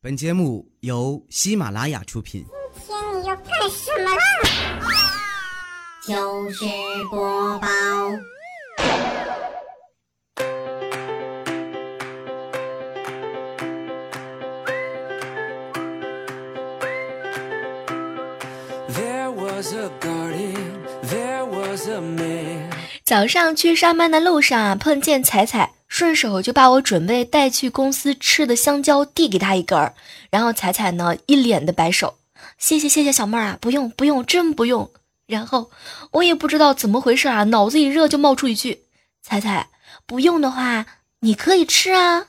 本节目由喜马拉雅出品。今天你要干什么啦？就是播报。早上去上班的路上啊，碰见彩彩，顺手就把我准备带去公司吃的香蕉递给他一根儿，然后彩彩呢一脸的摆手，谢谢谢谢小妹儿啊，不用不用，真不用。然后我也不知道怎么回事啊，脑子一热就冒出一句，彩彩不用的话，你可以吃啊。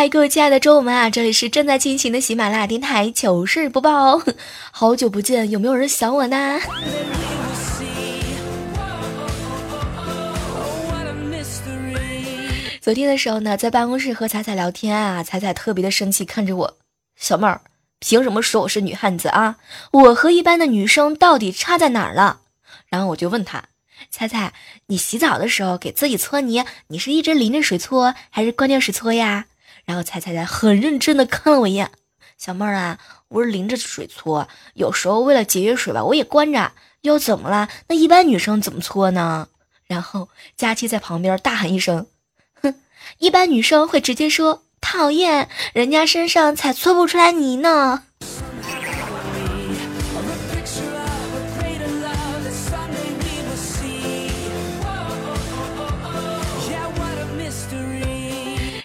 嗨，各位亲爱的周五们啊，这里是正在进行的喜马拉雅电台糗事播报。好久不见，有没有人想我呢？昨天的时候呢，在办公室和彩彩聊天啊，彩彩特别的生气，看着我，小妹儿，凭什么说我是女汉子啊？我和一般的女生到底差在哪儿了？然后我就问她，彩彩，你洗澡的时候给自己搓泥，你是一直淋着水搓，还是关掉水搓呀？然后彩彩彩很认真的看了我一眼，小妹儿啊，我是淋着水搓，有时候为了节约水吧，我也关着。又怎么了？那一般女生怎么搓呢？然后佳期在旁边大喊一声：“哼，一般女生会直接说讨厌，人家身上才搓不出来泥呢。”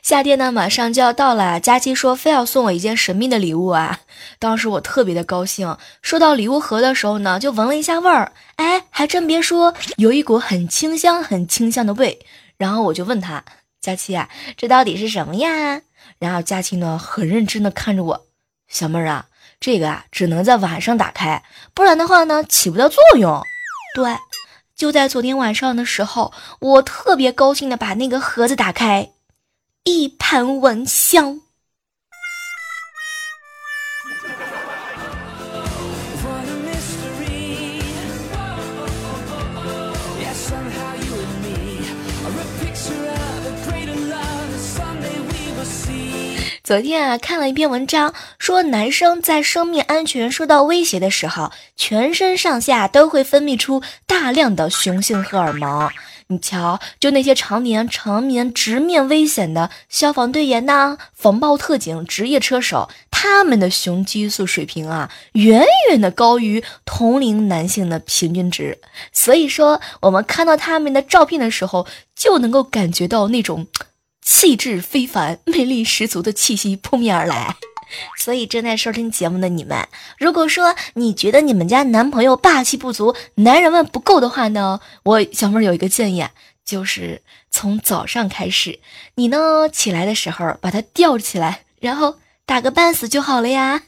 夏天呢，马上就要到了。佳期说非要送我一件神秘的礼物啊！当时我特别的高兴。收到礼物盒的时候呢，就闻了一下味儿，哎，还真别说，有一股很清香、很清香的味。然后我就问他：“佳期啊，这到底是什么呀？”然后佳期呢，很认真的看着我：“小妹儿啊，这个啊，只能在晚上打开，不然的话呢，起不到作用。”对，就在昨天晚上的时候，我特别高兴的把那个盒子打开。一盘蚊香。昨天啊，看了一篇文章，说男生在生命安全受到威胁的时候，全身上下都会分泌出大量的雄性荷尔蒙。你瞧，就那些常年常年直面危险的消防队员呐、防暴特警、职业车手，他们的雄激素水平啊，远远的高于同龄男性的平均值。所以说，我们看到他们的照片的时候，就能够感觉到那种气质非凡、魅力十足的气息扑面而来。所以正在收听节目的你们，如果说你觉得你们家男朋友霸气不足，男人味不够的话呢，我小妹有一个建议，就是从早上开始，你呢起来的时候把他吊起来，然后打个半死就好了呀。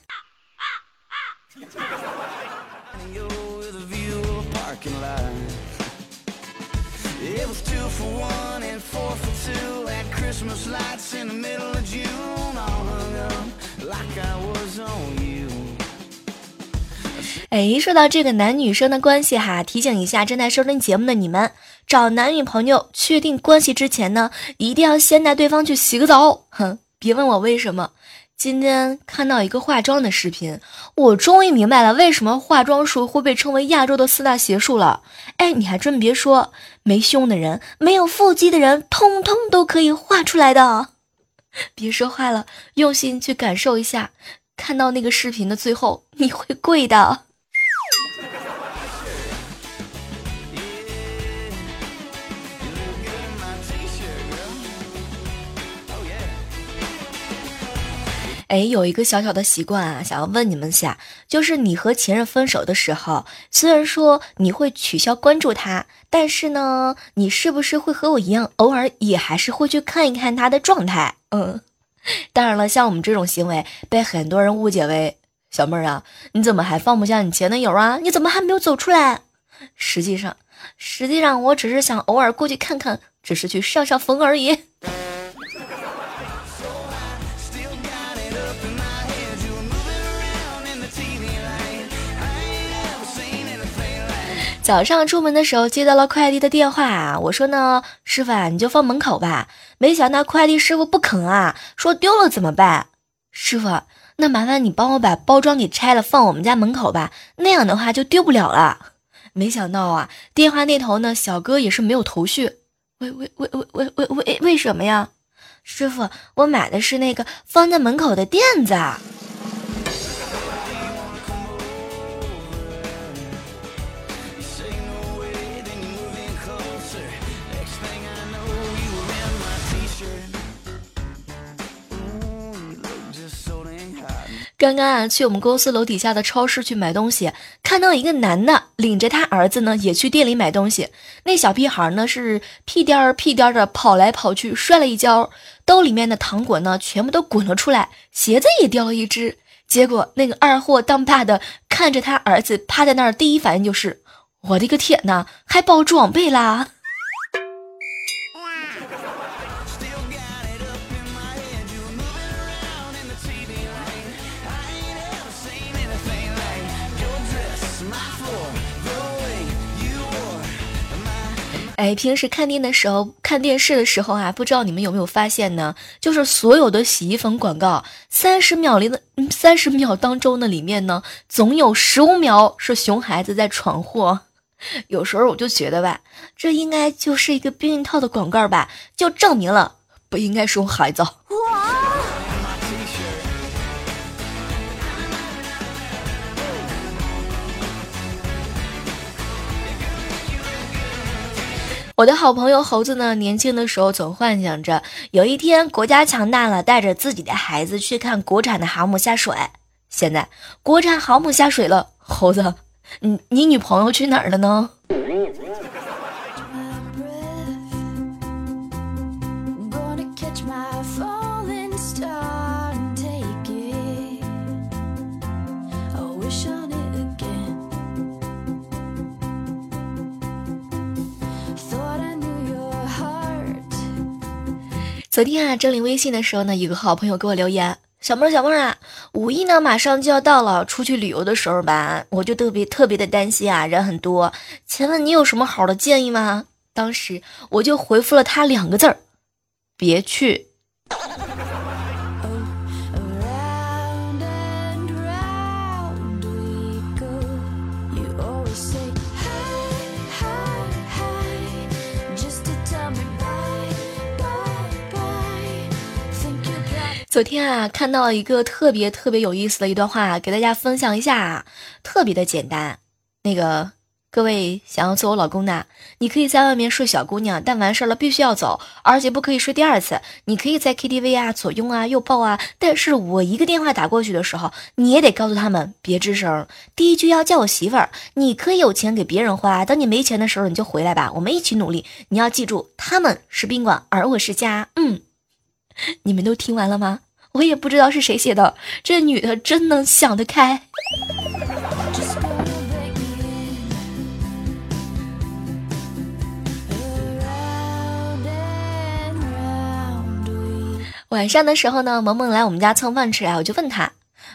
哎，说到这个男女生的关系哈，提醒一下正在收听节目的你们，找男女朋友确定关系之前呢，一定要先带对方去洗个澡。哼，别问我为什么。今天看到一个化妆的视频，我终于明白了为什么化妆术会被称为亚洲的四大邪术了。哎，你还真别说，没胸的人，没有腹肌的人，通通都可以画出来的。别说话了，用心去感受一下。看到那个视频的最后，你会跪的。哎，有一个小小的习惯啊，想要问你们下，就是你和前任分手的时候，虽然说你会取消关注他，但是呢，你是不是会和我一样，偶尔也还是会去看一看他的状态？嗯，当然了，像我们这种行为被很多人误解为小妹儿啊，你怎么还放不下你前男友啊？你怎么还没有走出来？实际上，实际上我只是想偶尔过去看看，只是去上上坟而已。早上出门的时候接到了快递的电话，我说呢，师傅啊，你就放门口吧。没想到快递师傅不肯啊，说丢了怎么办？师傅，那麻烦你帮我把包装给拆了，放我们家门口吧，那样的话就丢不了了。没想到啊，电话那头呢，小哥也是没有头绪。为为为为为为为为什么呀？师傅，我买的是那个放在门口的垫子。刚刚啊，去我们公司楼底下的超市去买东西，看到一个男的领着他儿子呢，也去店里买东西。那小屁孩呢是屁颠儿屁颠儿的跑来跑去，摔了一跤，兜里面的糖果呢全部都滚了出来，鞋子也掉了一只。结果那个二货当爸的看着他儿子趴在那儿，第一反应就是：我的个天呐，还爆装备啦！哎，平时看电的时候，看电视的时候啊，不知道你们有没有发现呢？就是所有的洗衣粉广告，三十秒里的三十秒当中的里面呢，总有十五秒是熊孩子在闯祸。有时候我就觉得吧，这应该就是一个避孕套的广告吧，就证明了不应该熊孩子。我的好朋友猴子呢，年轻的时候总幻想着有一天国家强大了，带着自己的孩子去看国产的航母下水。现在国产航母下水了，猴子，你你女朋友去哪儿了呢？昨天啊，整理微信的时候呢，有个好朋友给我留言：“小妹儿，小妹儿啊，五一呢马上就要到了，出去旅游的时候吧，我就特别特别的担心啊，人很多，请问你有什么好的建议吗？”当时我就回复了他两个字儿：“别去。”昨天啊，看到了一个特别特别有意思的一段话，给大家分享一下，特别的简单。那个各位想要做我老公的，你可以在外面睡小姑娘，但完事儿了必须要走，而且不可以睡第二次。你可以在 KTV 啊左拥啊右抱啊，但是我一个电话打过去的时候，你也得告诉他们别吱声。第一句要叫我媳妇儿。你可以有钱给别人花，等你没钱的时候你就回来吧，我们一起努力。你要记住，他们是宾馆，而我是家。嗯，你们都听完了吗？我也不知道是谁写的，这女的真能想得开。晚上的时候呢，萌萌来我们家蹭饭吃啊，我就问他：“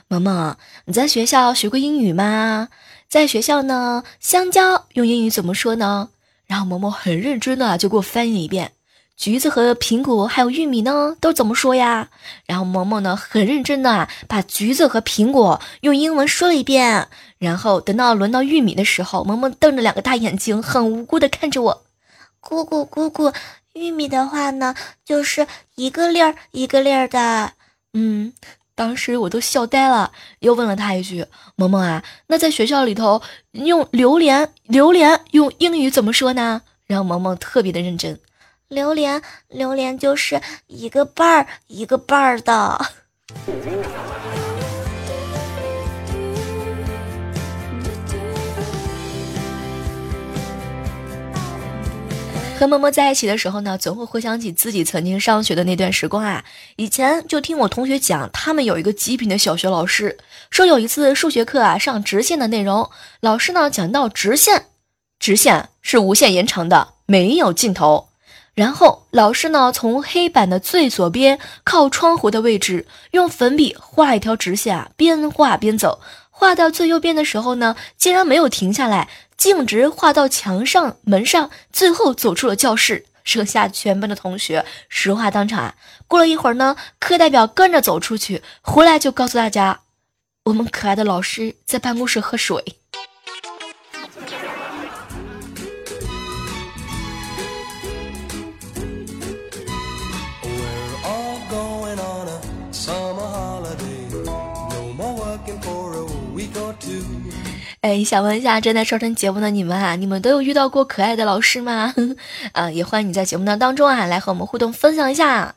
萌萌，你在学校学过英语吗？在学校呢，香蕉用英语怎么说呢？”然后萌萌很认真的就给我翻译了一遍。橘子和苹果还有玉米呢，都怎么说呀？然后萌萌呢，很认真的把橘子和苹果用英文说了一遍。然后等到轮到玉米的时候，萌萌瞪着两个大眼睛，很无辜的看着我。姑姑姑姑，玉米的话呢，就是一个粒儿一个粒儿的。嗯，当时我都笑呆了，又问了他一句：“萌萌啊，那在学校里头用榴莲，榴莲用英语怎么说呢？”然后萌萌特别的认真。榴莲，榴莲就是一个瓣儿一个瓣儿的。和萌萌在一起的时候呢，总会回想起自己曾经上学的那段时光啊。以前就听我同学讲，他们有一个极品的小学老师，说有一次数学课啊，上直线的内容，老师呢讲到直线，直线是无限延长的，没有尽头。然后老师呢，从黑板的最左边靠窗户的位置，用粉笔画一条直线啊，边画边走，画到最右边的时候呢，竟然没有停下来，径直画到墙上、门上，最后走出了教室。剩下全班的同学石化当场啊。过了一会儿呢，课代表跟着走出去，回来就告诉大家，我们可爱的老师在办公室喝水。哎，想问一下正在收听节目的你们啊，你们都有遇到过可爱的老师吗？啊，也欢迎你在节目当当中啊来和我们互动分享一下。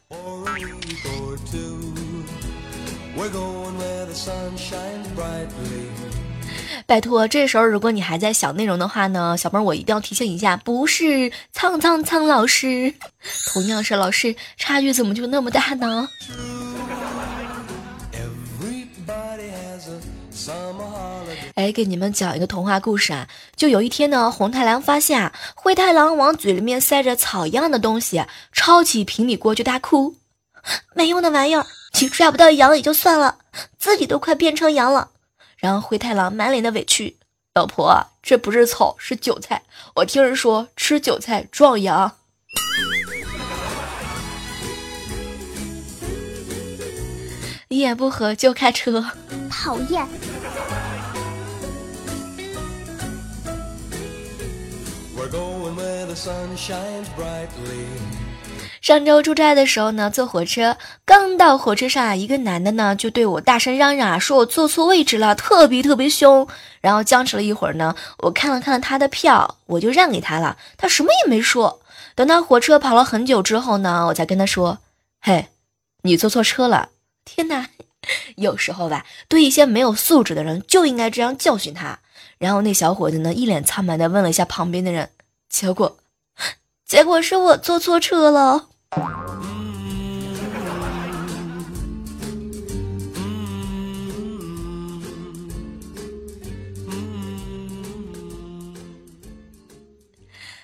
拜托，这时候如果你还在想内容的话呢，小妹儿我一定要提醒一下，不是苍苍苍老师，同样是老师，差距怎么就那么大呢？哎，给你们讲一个童话故事啊！就有一天呢，红太狼发现啊，灰太狼往嘴里面塞着草一样的东西，抄起平底锅就大哭：“没用的玩意儿，你抓不到羊也就算了，自己都快变成羊了。”然后灰太狼满脸的委屈：“老婆，这不是草，是韭菜。我听人说吃韭菜壮阳。”一言不合就开车，讨厌。上周出差的时候呢，坐火车，刚到火车上啊，一个男的呢就对我大声嚷嚷，说我坐错位置了，特别特别凶。然后僵持了一会儿呢，我看了看他的票，我就让给他了，他什么也没说。等到火车跑了很久之后呢，我才跟他说：“嘿，你坐错车了。”天哪，有时候吧，对一些没有素质的人就应该这样教训他。然后那小伙子呢，一脸苍白的问了一下旁边的人。结果，结果是我坐错车了。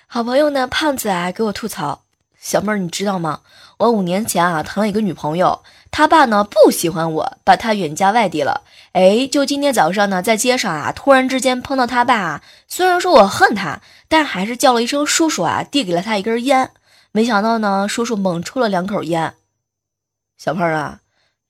好朋友呢，胖子啊，给我吐槽：“小妹儿，你知道吗？我五年前啊，谈了一个女朋友。”他爸呢不喜欢我，把他远嫁外地了。哎，就今天早上呢，在街上啊，突然之间碰到他爸。虽然说我恨他，但还是叫了一声叔叔啊，递给了他一根烟。没想到呢，叔叔猛抽了两口烟。小胖啊，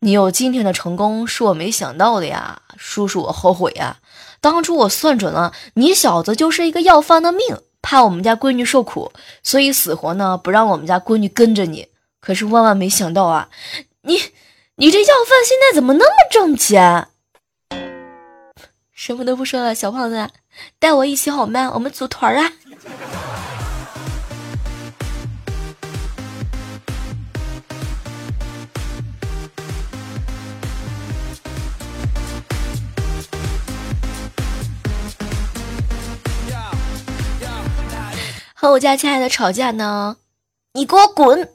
你有今天的成功是我没想到的呀，叔叔我后悔呀。当初我算准了，你小子就是一个要饭的命，怕我们家闺女受苦，所以死活呢不让我们家闺女跟着你。可是万万没想到啊！你，你这要饭现在怎么那么挣钱？什么都不说了，小胖子，带我一起好吗？我们组团啊！和我家亲爱的吵架呢，你给我滚！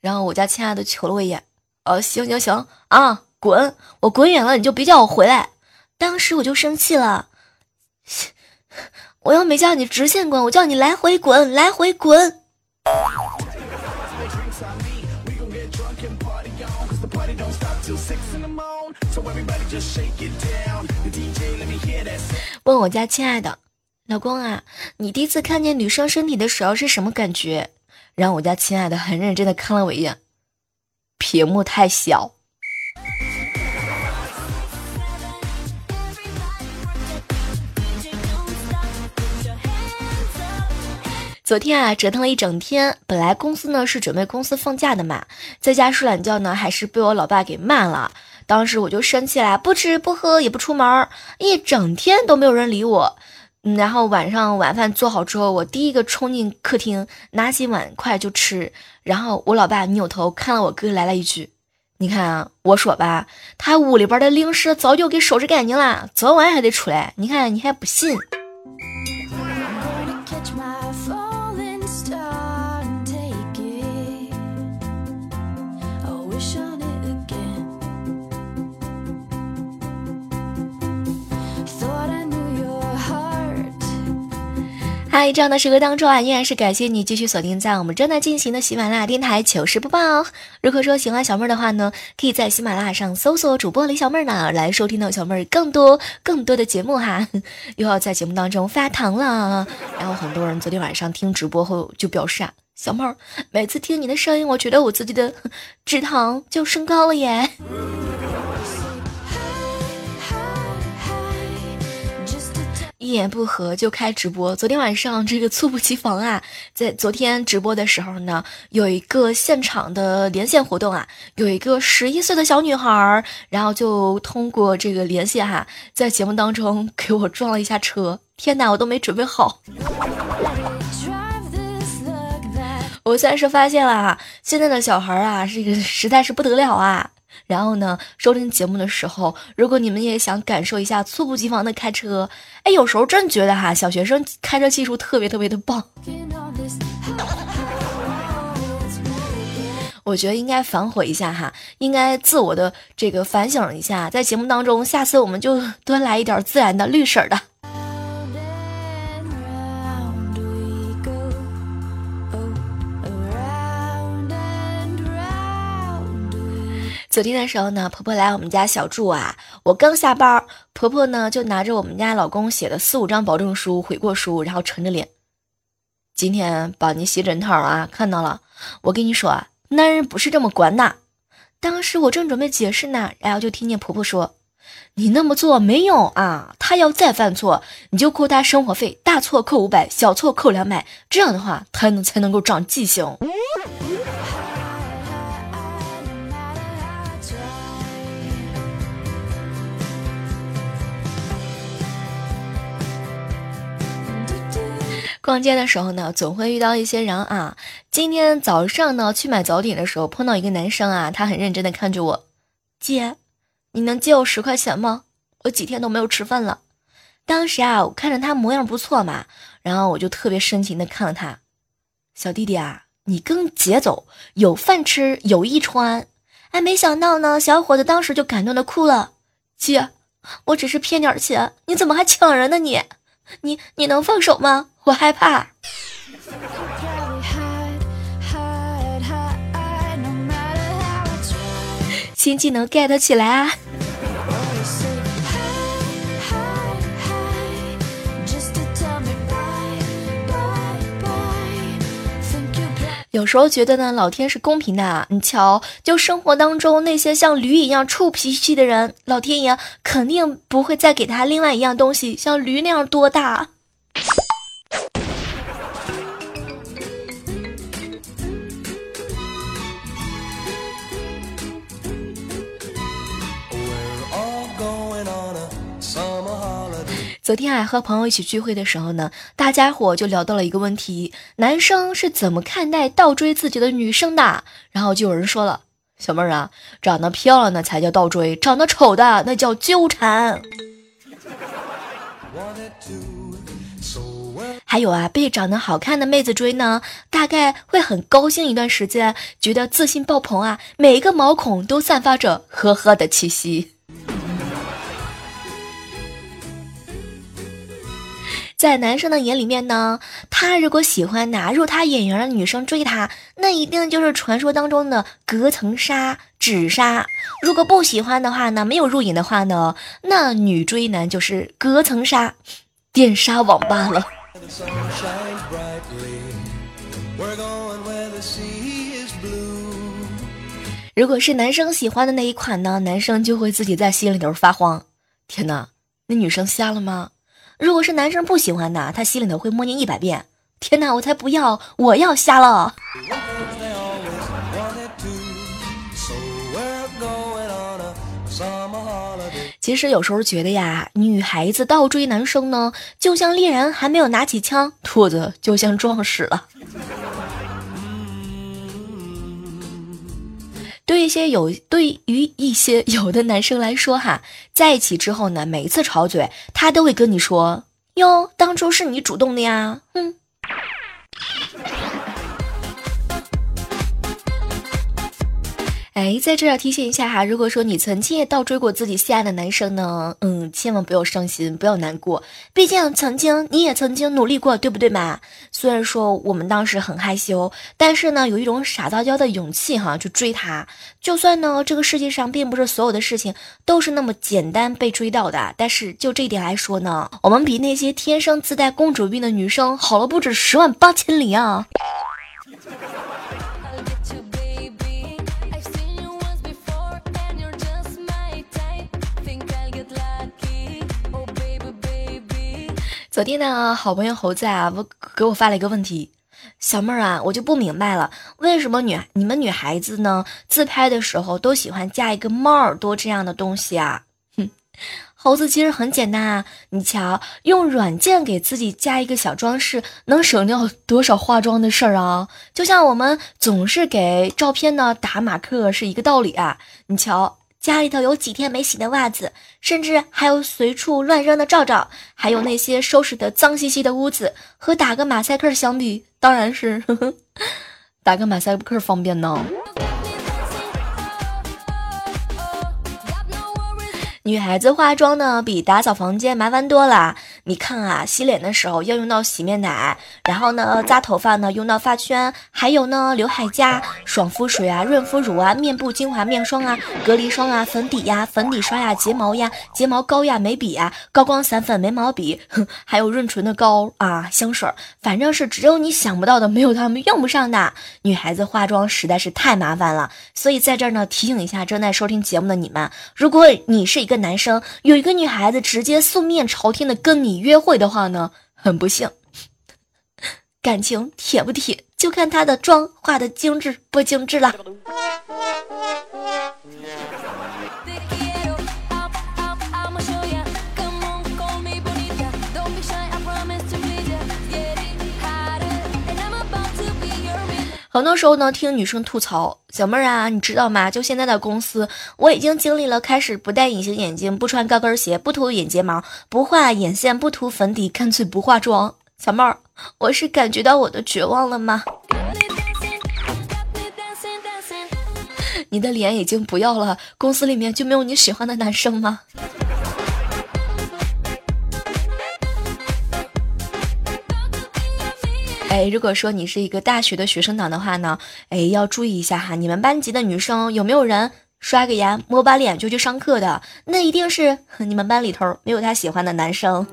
然后我家亲爱的瞅了我一眼。哦，行行行啊，滚！我滚远了，你就别叫我回来。当时我就生气了，我又没叫你直线滚，我叫你来回滚，来回滚。问我家亲爱的老公啊，你第一次看见女生身体的时候是什么感觉？然后我家亲爱的很认真的看了我一眼。屏幕太小。昨天啊，折腾了一整天。本来公司呢是准备公司放假的嘛，在家睡懒觉呢，还是被我老爸给骂了。当时我就生气了，不吃不喝也不出门，一整天都没有人理我。然后晚上晚饭做好之后，我第一个冲进客厅，拿起碗筷就吃。然后我老爸扭头看了我哥，来了一句：“你看啊，我说吧，他屋里边的零食早就给收拾干净了，早晚还得出来。你看你还不信。”嗨，这样的时刻当中啊，依然是感谢你继续锁定在我们正在进行的喜马拉雅电台糗事播报。如果说喜欢小妹儿的话呢，可以在喜马拉雅上搜索主播李小妹儿呢，来收听到小妹儿更多更多的节目哈。又要在节目当中发糖了，然后很多人昨天晚上听直播后就表示啊，小妹儿每次听你的声音，我觉得我自己的 脂糖就升高了耶。言不合就开直播。昨天晚上这个猝不及防啊，在昨天直播的时候呢，有一个现场的连线活动啊，有一个十一岁的小女孩，然后就通过这个连线哈，在节目当中给我撞了一下车。天哪，我都没准备好。我算是发现了啊，现在的小孩啊，这个实在是不得了啊。然后呢，收听节目的时候，如果你们也想感受一下猝不及防的开车，哎，有时候真觉得哈，小学生开车技术特别特别的棒。我觉得应该反悔一下哈，应该自我的这个反省一下，在节目当中，下次我们就多来一点自然的绿色的。昨天的时候呢，婆婆来我们家小住啊，我刚下班，婆婆呢就拿着我们家老公写的四五张保证书、悔过书，然后沉着脸，今天帮你洗枕头啊，看到了。我跟你说啊，男人不是这么管的。当时我正准备解释呢，然后就听见婆婆说：“你那么做没用啊，他要再犯错，你就扣他生活费，大错扣五百，小错扣两百，这样的话才能才能够长记性。”逛街的时候呢，总会遇到一些人啊。今天早上呢，去买早点的时候，碰到一个男生啊，他很认真的看着我，姐，你能借我十块钱吗？我几天都没有吃饭了。当时啊，我看着他模样不错嘛，然后我就特别深情的看了他，小弟弟啊，你跟姐走，有饭吃，有衣穿。哎，没想到呢，小伙子当时就感动的哭了。姐，我只是骗点钱，你怎么还抢人呢？你，你，你能放手吗？我害怕，新技能 get 起来啊！有时候觉得呢，老天是公平的。你瞧，就生活当中那些像驴一样臭脾气的人，老天爷肯定不会再给他另外一样东西，像驴那样多大。昨天啊，和朋友一起聚会的时候呢，大家伙就聊到了一个问题：男生是怎么看待倒追自己的女生的？然后就有人说了：“小妹儿啊，长得漂亮的才叫倒追，长得丑的那叫纠缠。”还有啊，被长得好看的妹子追呢，大概会很高兴一段时间，觉得自信爆棚啊，每一个毛孔都散发着呵呵的气息。在男生的眼里面呢，他如果喜欢拿入他眼缘的女生追他，那一定就是传说当中的隔层纱、纸纱；如果不喜欢的话呢，没有入眼的话呢，那女追男就是隔层纱、电纱网罢了。如果是男生喜欢的那一款呢，男生就会自己在心里头发慌：天哪，那女生瞎了吗？如果是男生不喜欢的，他心里头会默念一百遍：“天哪，我才不要，我要瞎了。”其实有时候觉得呀，女孩子倒追男生呢，就像猎人还没有拿起枪，兔子就像撞死了。对一些有对于一些 有的男生来说，哈，在一起之后呢，每一次吵嘴，他都会跟你说：“哟，当初是你主动的呀。”哼。哎，在这要提醒一下哈，如果说你曾经也倒追过自己心爱的男生呢，嗯，千万不要伤心，不要难过，毕竟曾经你也曾经努力过，对不对嘛？虽然说我们当时很害羞，但是呢，有一种傻到娇的勇气哈，去追他。就算呢，这个世界上并不是所有的事情都是那么简单被追到的，但是就这一点来说呢，我们比那些天生自带公主病的女生好了不止十万八千里啊！昨天呢，好朋友猴子啊，我给我发了一个问题，小妹儿啊，我就不明白了，为什么女你们女孩子呢，自拍的时候都喜欢加一个猫耳朵这样的东西啊？哼，猴子其实很简单啊，你瞧，用软件给自己加一个小装饰，能省掉多少化妆的事儿啊？就像我们总是给照片呢打马克是一个道理啊，你瞧。家里头有几天没洗的袜子，甚至还有随处乱扔的罩罩，还有那些收拾的脏兮兮的屋子，和打个马赛克相比，当然是呵呵 打个马赛克方便呢。女孩子化妆呢，比打扫房间麻烦多了。你看啊，洗脸的时候要用到洗面奶，然后呢，扎头发呢用到发圈，还有呢，刘海夹、爽肤水啊、润肤乳啊、面部精华面霜啊、隔离霜啊、粉底呀、粉底刷呀、睫毛呀、睫毛膏呀、眉笔呀、高光散粉、眉毛笔，还有润唇的膏啊、香水，反正是只有你想不到的，没有他们用不上的。女孩子化妆实在是太麻烦了，所以在这儿呢，提醒一下正在收听节目的你们，如果你是一个。男生有一个女孩子直接素面朝天的跟你约会的话呢，很不幸，感情铁不铁就看他的妆化的精致不精致了。很多时候呢，听女生吐槽，小妹儿啊，你知道吗？就现在的公司，我已经经历了开始不戴隐形眼镜、不穿高跟鞋、不涂眼睫毛、不画眼线、不涂粉底，干脆不化妆。小妹儿，我是感觉到我的绝望了吗？你的脸已经不要了，公司里面就没有你喜欢的男生吗？哎，如果说你是一个大学的学生党的话呢，哎，要注意一下哈，你们班级的女生有没有人刷个牙、抹把脸就去上课的？那一定是你们班里头没有她喜欢的男生。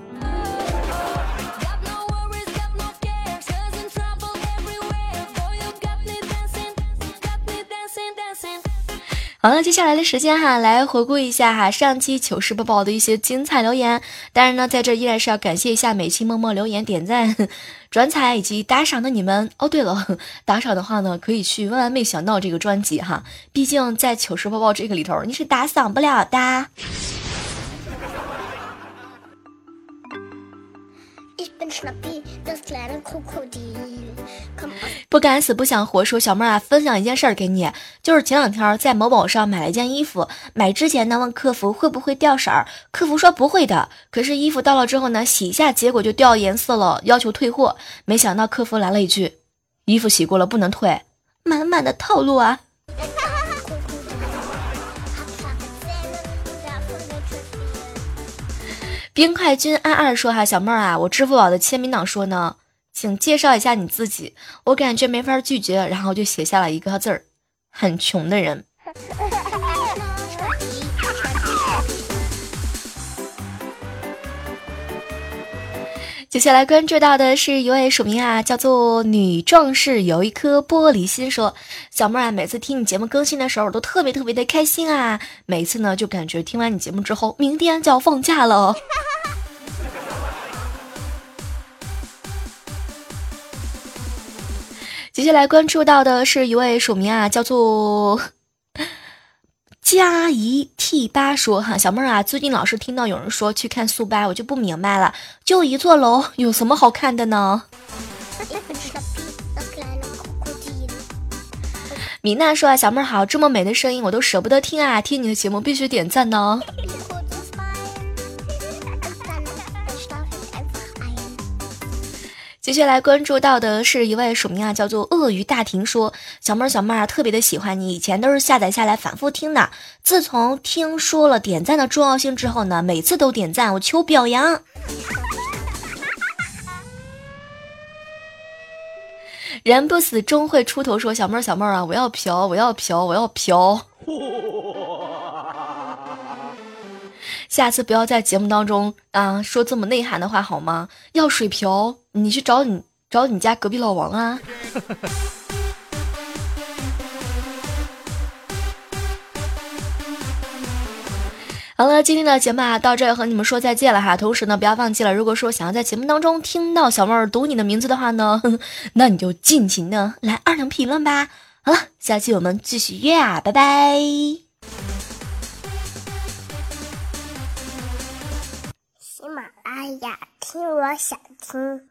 好了，接下来的时间哈，来回顾一下哈上期糗事播报的一些精彩留言。当然呢，在这依然是要感谢一下每期默默留言、点赞、转采以及打赏的你们哦。对了，打赏的话呢，可以去万万没想到这个专辑哈，毕竟在糗事播报这个里头，你是打赏不了的。不敢死不想活，说小妹啊，分享一件事儿给你，就是前两天在某宝上买了一件衣服，买之前呢问客服会不会掉色儿，客服说不会的，可是衣服到了之后呢，洗一下结果就掉颜色了，要求退货，没想到客服来了一句，衣服洗过了不能退，满满的套路啊。冰块君二二说哈，小妹儿啊，我支付宝的签名档说呢，请介绍一下你自己，我感觉没法拒绝，然后就写下了一个字儿，很穷的人。接下来关注到的是一位署名啊，叫做女壮士有一颗玻璃心，说小妹啊，每次听你节目更新的时候，都特别特别的开心啊。每次呢，就感觉听完你节目之后，明天就要放假了。接下来关注到的是一位署名啊，叫做。佳怡 T 八说：“哈，小妹儿啊，最近老是听到有人说去看速八，我就不明白了，就一座楼，有什么好看的呢？”米娜说：“啊，小妹儿好，这么美的声音我都舍不得听啊，听你的节目必须点赞呢。”接下来关注到的是一位署名啊，叫做鳄鱼大婷说：“小妹儿，小妹儿，特别的喜欢你，以前都是下载下来反复听的。自从听说了点赞的重要性之后呢，每次都点赞，我求表扬。”人不死终会出头，说小妹儿，小妹儿啊，我要嫖，我要嫖，我要嫖。下次不要在节目当中啊说这么内涵的话好吗？要水瓢，你去找你找你家隔壁老王啊。好了，今天的节目啊到这要和你们说再见了哈。同时呢，不要忘记了，如果说想要在节目当中听到小妹儿读你的名字的话呢，那你就尽情的来二两评论吧。好了，下期我们继续约啊，拜拜。喜马拉雅，听我想听。